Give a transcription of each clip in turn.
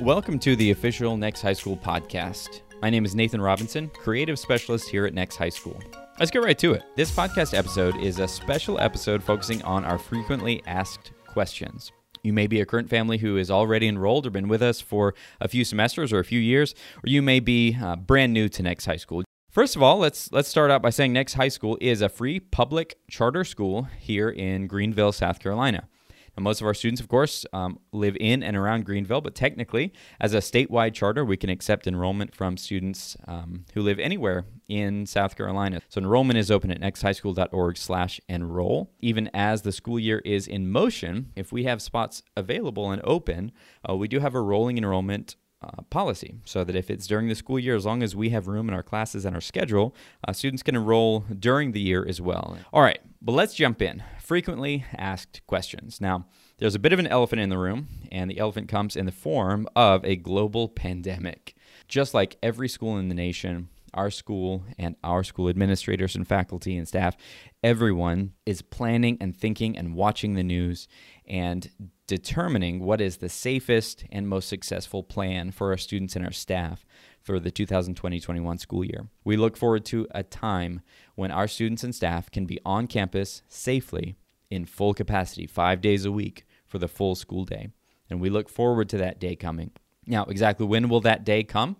Welcome to the official Next High School podcast. My name is Nathan Robinson, creative specialist here at Next High School. Let's get right to it. This podcast episode is a special episode focusing on our frequently asked questions. You may be a current family who is already enrolled or been with us for a few semesters or a few years, or you may be uh, brand new to Next High School. First of all, let's let's start out by saying Next High School is a free public charter school here in Greenville, South Carolina. Now, most of our students, of course, um, live in and around Greenville, but technically, as a statewide charter, we can accept enrollment from students um, who live anywhere in South Carolina. So enrollment is open at nexthighschool.org/enroll. Even as the school year is in motion, if we have spots available and open, uh, we do have a rolling enrollment uh, policy so that if it's during the school year, as long as we have room in our classes and our schedule, uh, students can enroll during the year as well. All right, but let's jump in. Frequently asked questions. Now, there's a bit of an elephant in the room, and the elephant comes in the form of a global pandemic. Just like every school in the nation, our school and our school administrators and faculty and staff, everyone is planning and thinking and watching the news and determining what is the safest and most successful plan for our students and our staff for the 2020 21 school year. We look forward to a time when our students and staff can be on campus safely in full capacity, five days a week for the full school day. And we look forward to that day coming. Now, exactly when will that day come?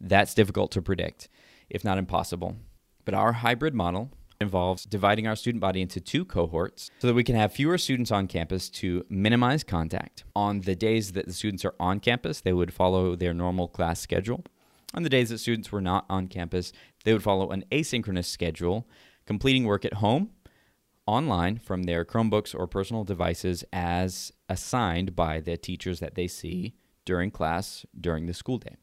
That's difficult to predict, if not impossible. But our hybrid model involves dividing our student body into two cohorts so that we can have fewer students on campus to minimize contact. On the days that the students are on campus, they would follow their normal class schedule. On the days that students were not on campus, they would follow an asynchronous schedule, completing work at home, online from their Chromebooks or personal devices as assigned by the teachers that they see during class during the school day.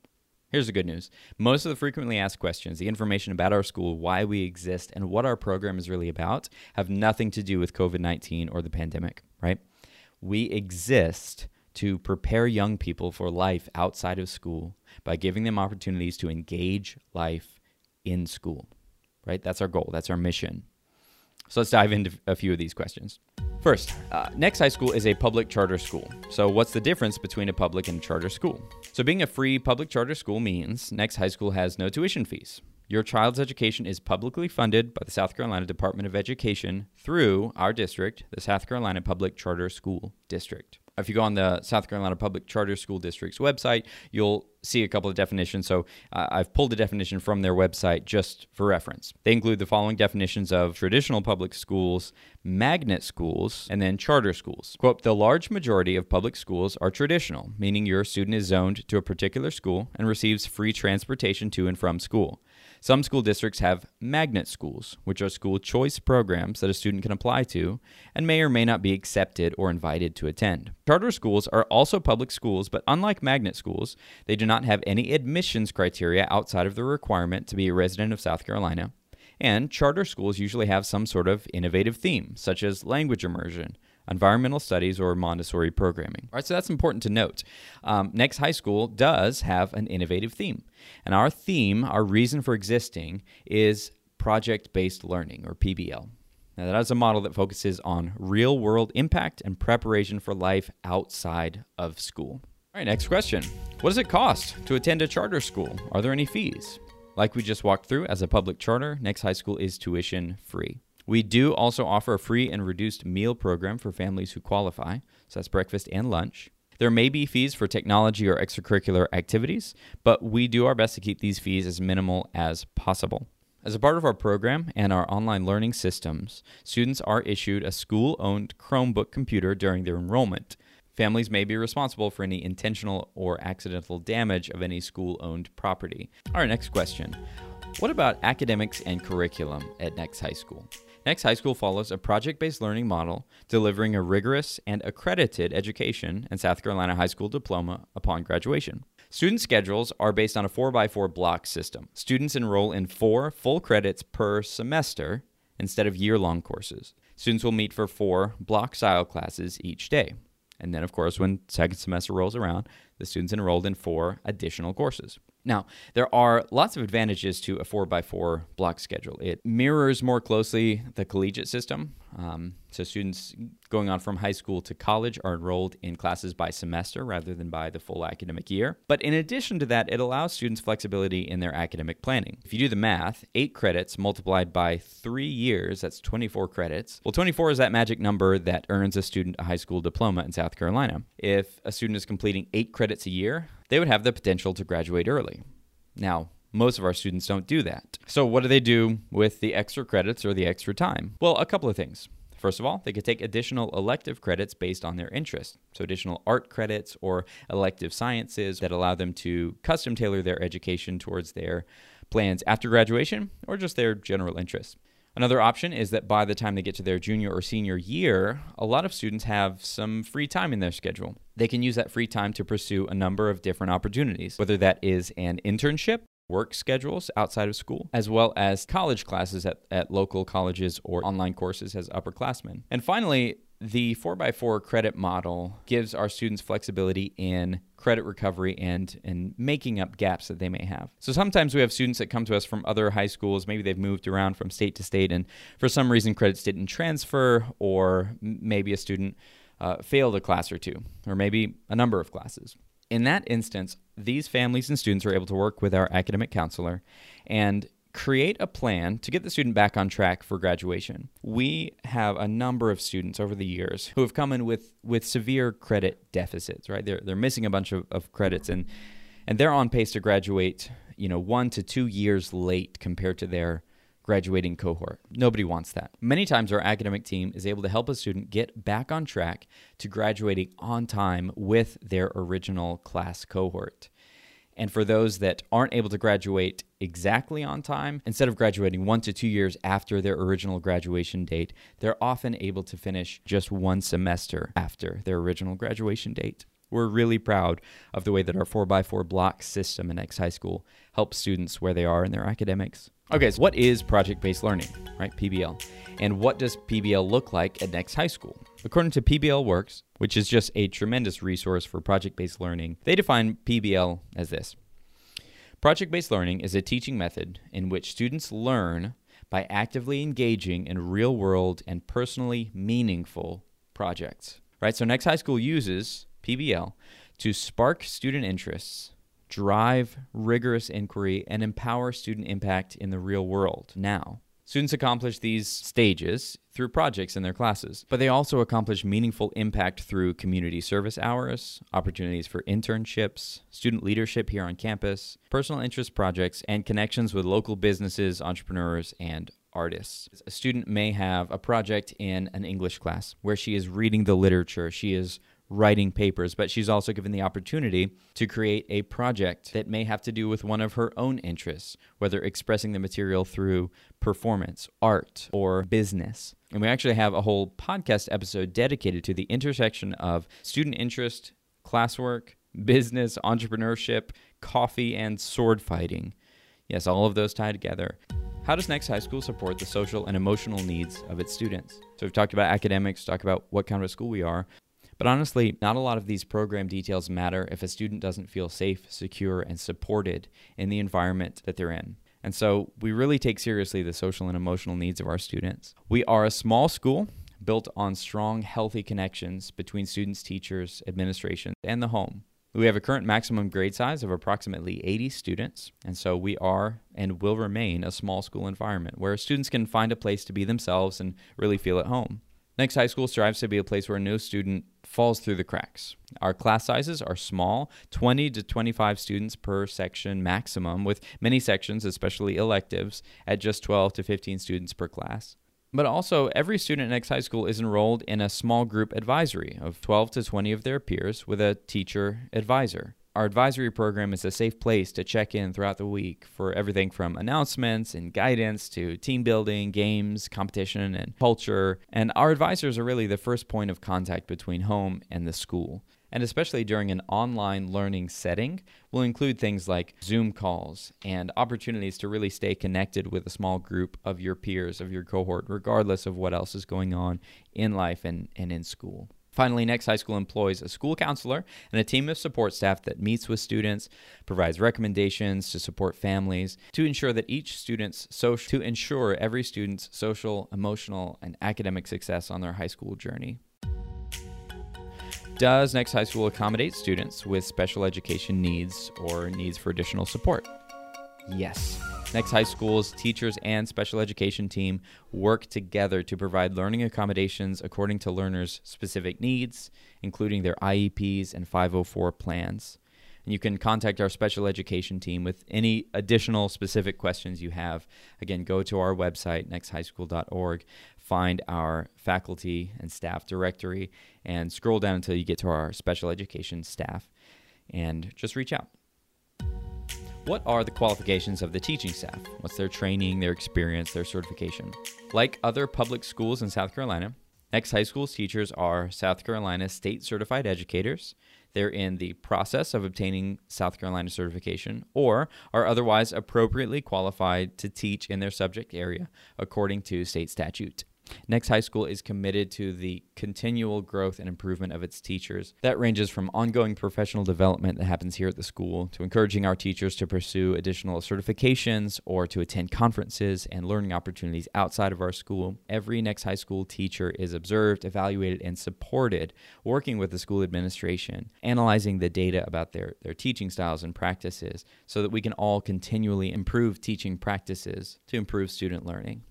Here's the good news. Most of the frequently asked questions, the information about our school, why we exist, and what our program is really about, have nothing to do with COVID 19 or the pandemic, right? We exist to prepare young people for life outside of school by giving them opportunities to engage life in school, right? That's our goal, that's our mission. So let's dive into a few of these questions. First, uh, Next High School is a public charter school. So, what's the difference between a public and charter school? So, being a free public charter school means Next High School has no tuition fees. Your child's education is publicly funded by the South Carolina Department of Education through our district, the South Carolina Public Charter School District. If you go on the South Carolina Public Charter School District's website, you'll see a couple of definitions. So uh, I've pulled a definition from their website just for reference. They include the following definitions of traditional public schools, magnet schools, and then charter schools. Quote The large majority of public schools are traditional, meaning your student is zoned to a particular school and receives free transportation to and from school. Some school districts have magnet schools, which are school choice programs that a student can apply to and may or may not be accepted or invited to attend. Charter schools are also public schools, but unlike magnet schools, they do not have any admissions criteria outside of the requirement to be a resident of South Carolina. And charter schools usually have some sort of innovative theme, such as language immersion, environmental studies, or Montessori programming. All right, so that's important to note. Um, Next High School does have an innovative theme. And our theme, our reason for existing, is project based learning, or PBL. Now, that is a model that focuses on real world impact and preparation for life outside of school. All right, next question What does it cost to attend a charter school? Are there any fees? Like we just walked through, as a public charter, Next High School is tuition free. We do also offer a free and reduced meal program for families who qualify, so that's breakfast and lunch. There may be fees for technology or extracurricular activities, but we do our best to keep these fees as minimal as possible. As a part of our program and our online learning systems, students are issued a school owned Chromebook computer during their enrollment. Families may be responsible for any intentional or accidental damage of any school owned property. Our next question What about academics and curriculum at Next High School? Next High School follows a project based learning model, delivering a rigorous and accredited education and South Carolina high school diploma upon graduation. Student schedules are based on a 4x4 block system. Students enroll in four full credits per semester instead of year long courses. Students will meet for four block style classes each day. And then, of course, when second semester rolls around, the students enrolled in four additional courses. Now, there are lots of advantages to a 4x4 block schedule. It mirrors more closely the collegiate system. Um, so, students going on from high school to college are enrolled in classes by semester rather than by the full academic year. But in addition to that, it allows students flexibility in their academic planning. If you do the math, eight credits multiplied by three years, that's 24 credits. Well, 24 is that magic number that earns a student a high school diploma in South Carolina. If a student is completing eight credits a year, they would have the potential to graduate early. Now, most of our students don't do that. So, what do they do with the extra credits or the extra time? Well, a couple of things. First of all, they could take additional elective credits based on their interest. So, additional art credits or elective sciences that allow them to custom tailor their education towards their plans after graduation or just their general interests. Another option is that by the time they get to their junior or senior year, a lot of students have some free time in their schedule. They can use that free time to pursue a number of different opportunities, whether that is an internship, work schedules outside of school, as well as college classes at, at local colleges or online courses as upperclassmen. And finally, the 4x4 credit model gives our students flexibility in credit recovery and and making up gaps that they may have. So sometimes we have students that come to us from other high schools, maybe they've moved around from state to state and for some reason credits didn't transfer or maybe a student uh, failed a class or two or maybe a number of classes. In that instance, these families and students are able to work with our academic counselor and create a plan to get the student back on track for graduation. We have a number of students over the years who have come in with, with severe credit deficits, right? They're, they're missing a bunch of, of credits and, and they're on pace to graduate, you know, one to two years late compared to their graduating cohort. Nobody wants that. Many times our academic team is able to help a student get back on track to graduating on time with their original class cohort. And for those that aren't able to graduate exactly on time, instead of graduating one to two years after their original graduation date, they're often able to finish just one semester after their original graduation date. We're really proud of the way that our 4x4 block system in X High School helps students where they are in their academics. Okay, so what is project based learning, right? PBL. And what does PBL look like at Next High School? According to PBL Works, which is just a tremendous resource for project based learning, they define PBL as this Project based learning is a teaching method in which students learn by actively engaging in real world and personally meaningful projects. Right? So, Next High School uses PBL to spark student interests drive rigorous inquiry, and empower student impact in the real world now. Students accomplish these stages through projects in their classes, but they also accomplish meaningful impact through community service hours, opportunities for internships, student leadership here on campus, personal interest projects, and connections with local businesses, entrepreneurs, and artists. A student may have a project in an English class where she is reading the literature, she is writing papers, but she's also given the opportunity to create a project that may have to do with one of her own interests, whether expressing the material through performance, art, or business. And we actually have a whole podcast episode dedicated to the intersection of student interest, classwork, business, entrepreneurship, coffee, and sword fighting. Yes, all of those tie together. How does Next High School support the social and emotional needs of its students? So we've talked about academics, talked about what kind of a school we are, but honestly, not a lot of these program details matter if a student doesn't feel safe, secure, and supported in the environment that they're in. And so we really take seriously the social and emotional needs of our students. We are a small school built on strong, healthy connections between students, teachers, administration, and the home. We have a current maximum grade size of approximately 80 students, and so we are and will remain a small school environment where students can find a place to be themselves and really feel at home. Next High School strives to be a place where no student falls through the cracks. Our class sizes are small, 20 to 25 students per section maximum, with many sections, especially electives, at just 12 to 15 students per class. But also, every student at Next High School is enrolled in a small group advisory of 12 to 20 of their peers with a teacher advisor. Our advisory program is a safe place to check in throughout the week for everything from announcements and guidance to team building, games, competition, and culture. And our advisors are really the first point of contact between home and the school. And especially during an online learning setting, we'll include things like Zoom calls and opportunities to really stay connected with a small group of your peers, of your cohort, regardless of what else is going on in life and, and in school. Finally, Next High School employs a school counselor and a team of support staff that meets with students, provides recommendations to support families, to ensure that each student's social to ensure every student's social, emotional, and academic success on their high school journey. Does Next High School accommodate students with special education needs or needs for additional support? Yes. Next High School's teachers and special education team work together to provide learning accommodations according to learners' specific needs, including their IEPs and 504 plans. And you can contact our special education team with any additional specific questions you have. Again, go to our website, nexthighschool.org, find our faculty and staff directory, and scroll down until you get to our special education staff, and just reach out. What are the qualifications of the teaching staff? What's their training, their experience, their certification? Like other public schools in South Carolina, Next High School's teachers are South Carolina state certified educators. They're in the process of obtaining South Carolina certification or are otherwise appropriately qualified to teach in their subject area according to state statute. Next High School is committed to the continual growth and improvement of its teachers. That ranges from ongoing professional development that happens here at the school to encouraging our teachers to pursue additional certifications or to attend conferences and learning opportunities outside of our school. Every Next High School teacher is observed, evaluated, and supported working with the school administration, analyzing the data about their, their teaching styles and practices so that we can all continually improve teaching practices to improve student learning.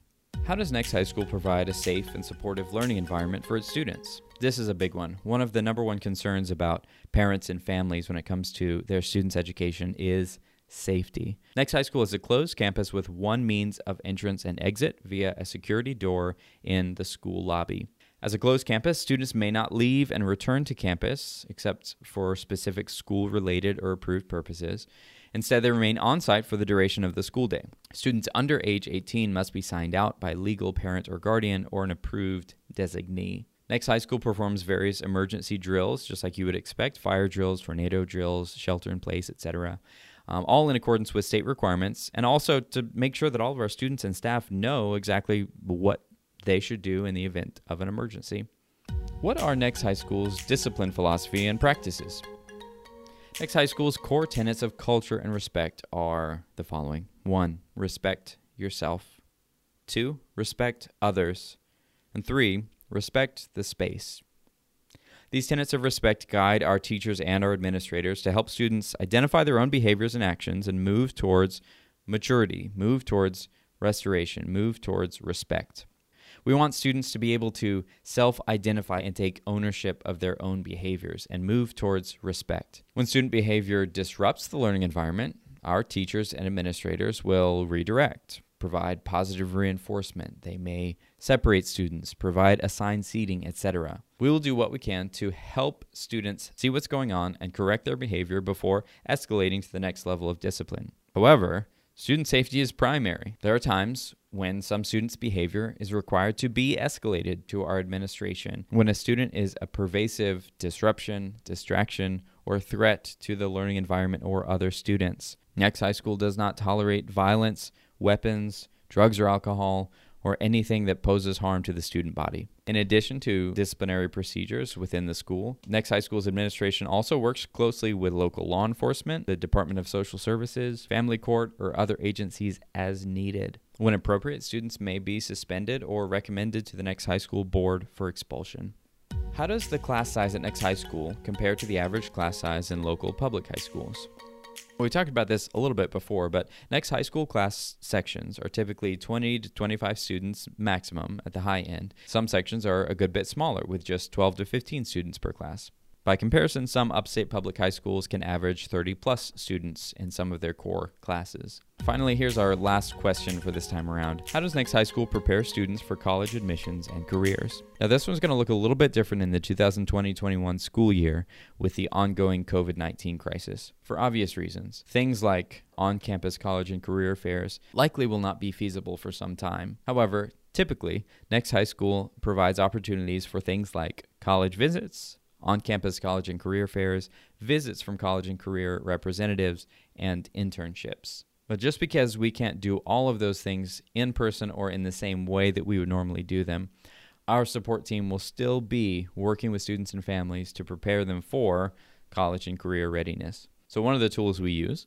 How does Next High School provide a safe and supportive learning environment for its students? This is a big one. One of the number one concerns about parents and families when it comes to their students' education is safety. Next High School is a closed campus with one means of entrance and exit via a security door in the school lobby. As a closed campus, students may not leave and return to campus except for specific school related or approved purposes. Instead, they remain on site for the duration of the school day. Students under age 18 must be signed out by legal parent or guardian or an approved designee. Next High School performs various emergency drills, just like you would expect fire drills, tornado drills, shelter in place, etc. Um, all in accordance with state requirements, and also to make sure that all of our students and staff know exactly what they should do in the event of an emergency. What are Next High School's discipline philosophy and practices? Next High School's core tenets of culture and respect are the following 1. Respect yourself. 2. Respect others. And 3. Respect the space. These tenets of respect guide our teachers and our administrators to help students identify their own behaviors and actions and move towards maturity, move towards restoration, move towards respect. We want students to be able to self identify and take ownership of their own behaviors and move towards respect. When student behavior disrupts the learning environment, our teachers and administrators will redirect, provide positive reinforcement. They may separate students, provide assigned seating, etc. We will do what we can to help students see what's going on and correct their behavior before escalating to the next level of discipline. However, student safety is primary. There are times when some students' behavior is required to be escalated to our administration when a student is a pervasive disruption, distraction, or threat to the learning environment or other students. Next High School does not tolerate violence, weapons, drugs, or alcohol, or anything that poses harm to the student body. In addition to disciplinary procedures within the school, Next High School's administration also works closely with local law enforcement, the Department of Social Services, family court, or other agencies as needed. When appropriate, students may be suspended or recommended to the Next High School board for expulsion. How does the class size at Next High School compare to the average class size in local public high schools? We talked about this a little bit before, but next high school class sections are typically 20 to 25 students maximum at the high end. Some sections are a good bit smaller, with just 12 to 15 students per class. By comparison, some upstate public high schools can average 30 plus students in some of their core classes. Finally, here's our last question for this time around. How does Next High School prepare students for college admissions and careers? Now, this one's going to look a little bit different in the 2020 21 school year with the ongoing COVID 19 crisis for obvious reasons. Things like on campus college and career fairs likely will not be feasible for some time. However, typically, Next High School provides opportunities for things like college visits, on campus college and career fairs, visits from college and career representatives, and internships. But just because we can't do all of those things in person or in the same way that we would normally do them, our support team will still be working with students and families to prepare them for college and career readiness. So, one of the tools we use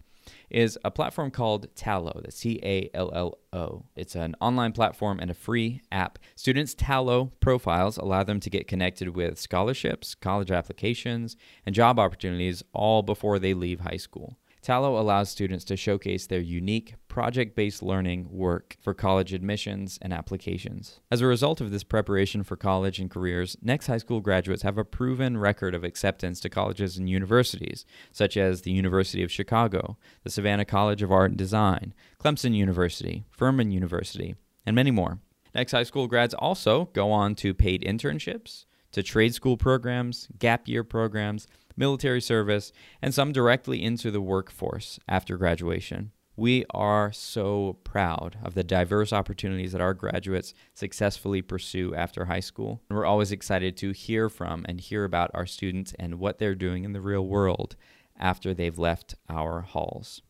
is a platform called Tallo, the T A L L O. It's an online platform and a free app. Students' Tallo profiles allow them to get connected with scholarships, college applications, and job opportunities all before they leave high school. Tallo allows students to showcase their unique project based learning work for college admissions and applications. As a result of this preparation for college and careers, next high school graduates have a proven record of acceptance to colleges and universities, such as the University of Chicago, the Savannah College of Art and Design, Clemson University, Furman University, and many more. Next high school grads also go on to paid internships, to trade school programs, gap year programs, military service, and some directly into the workforce after graduation. We are so proud of the diverse opportunities that our graduates successfully pursue after high school. And we're always excited to hear from and hear about our students and what they're doing in the real world after they've left our halls.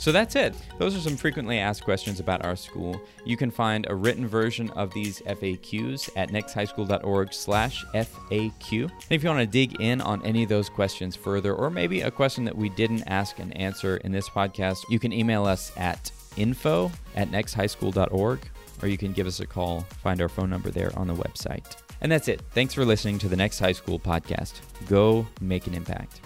So that's it. Those are some frequently asked questions about our school. You can find a written version of these FAQs at nexthighschool.org slash FAQ. And if you want to dig in on any of those questions further, or maybe a question that we didn't ask and answer in this podcast, you can email us at info at nexthighschool.org, or you can give us a call. Find our phone number there on the website. And that's it. Thanks for listening to the Next High School podcast. Go make an impact.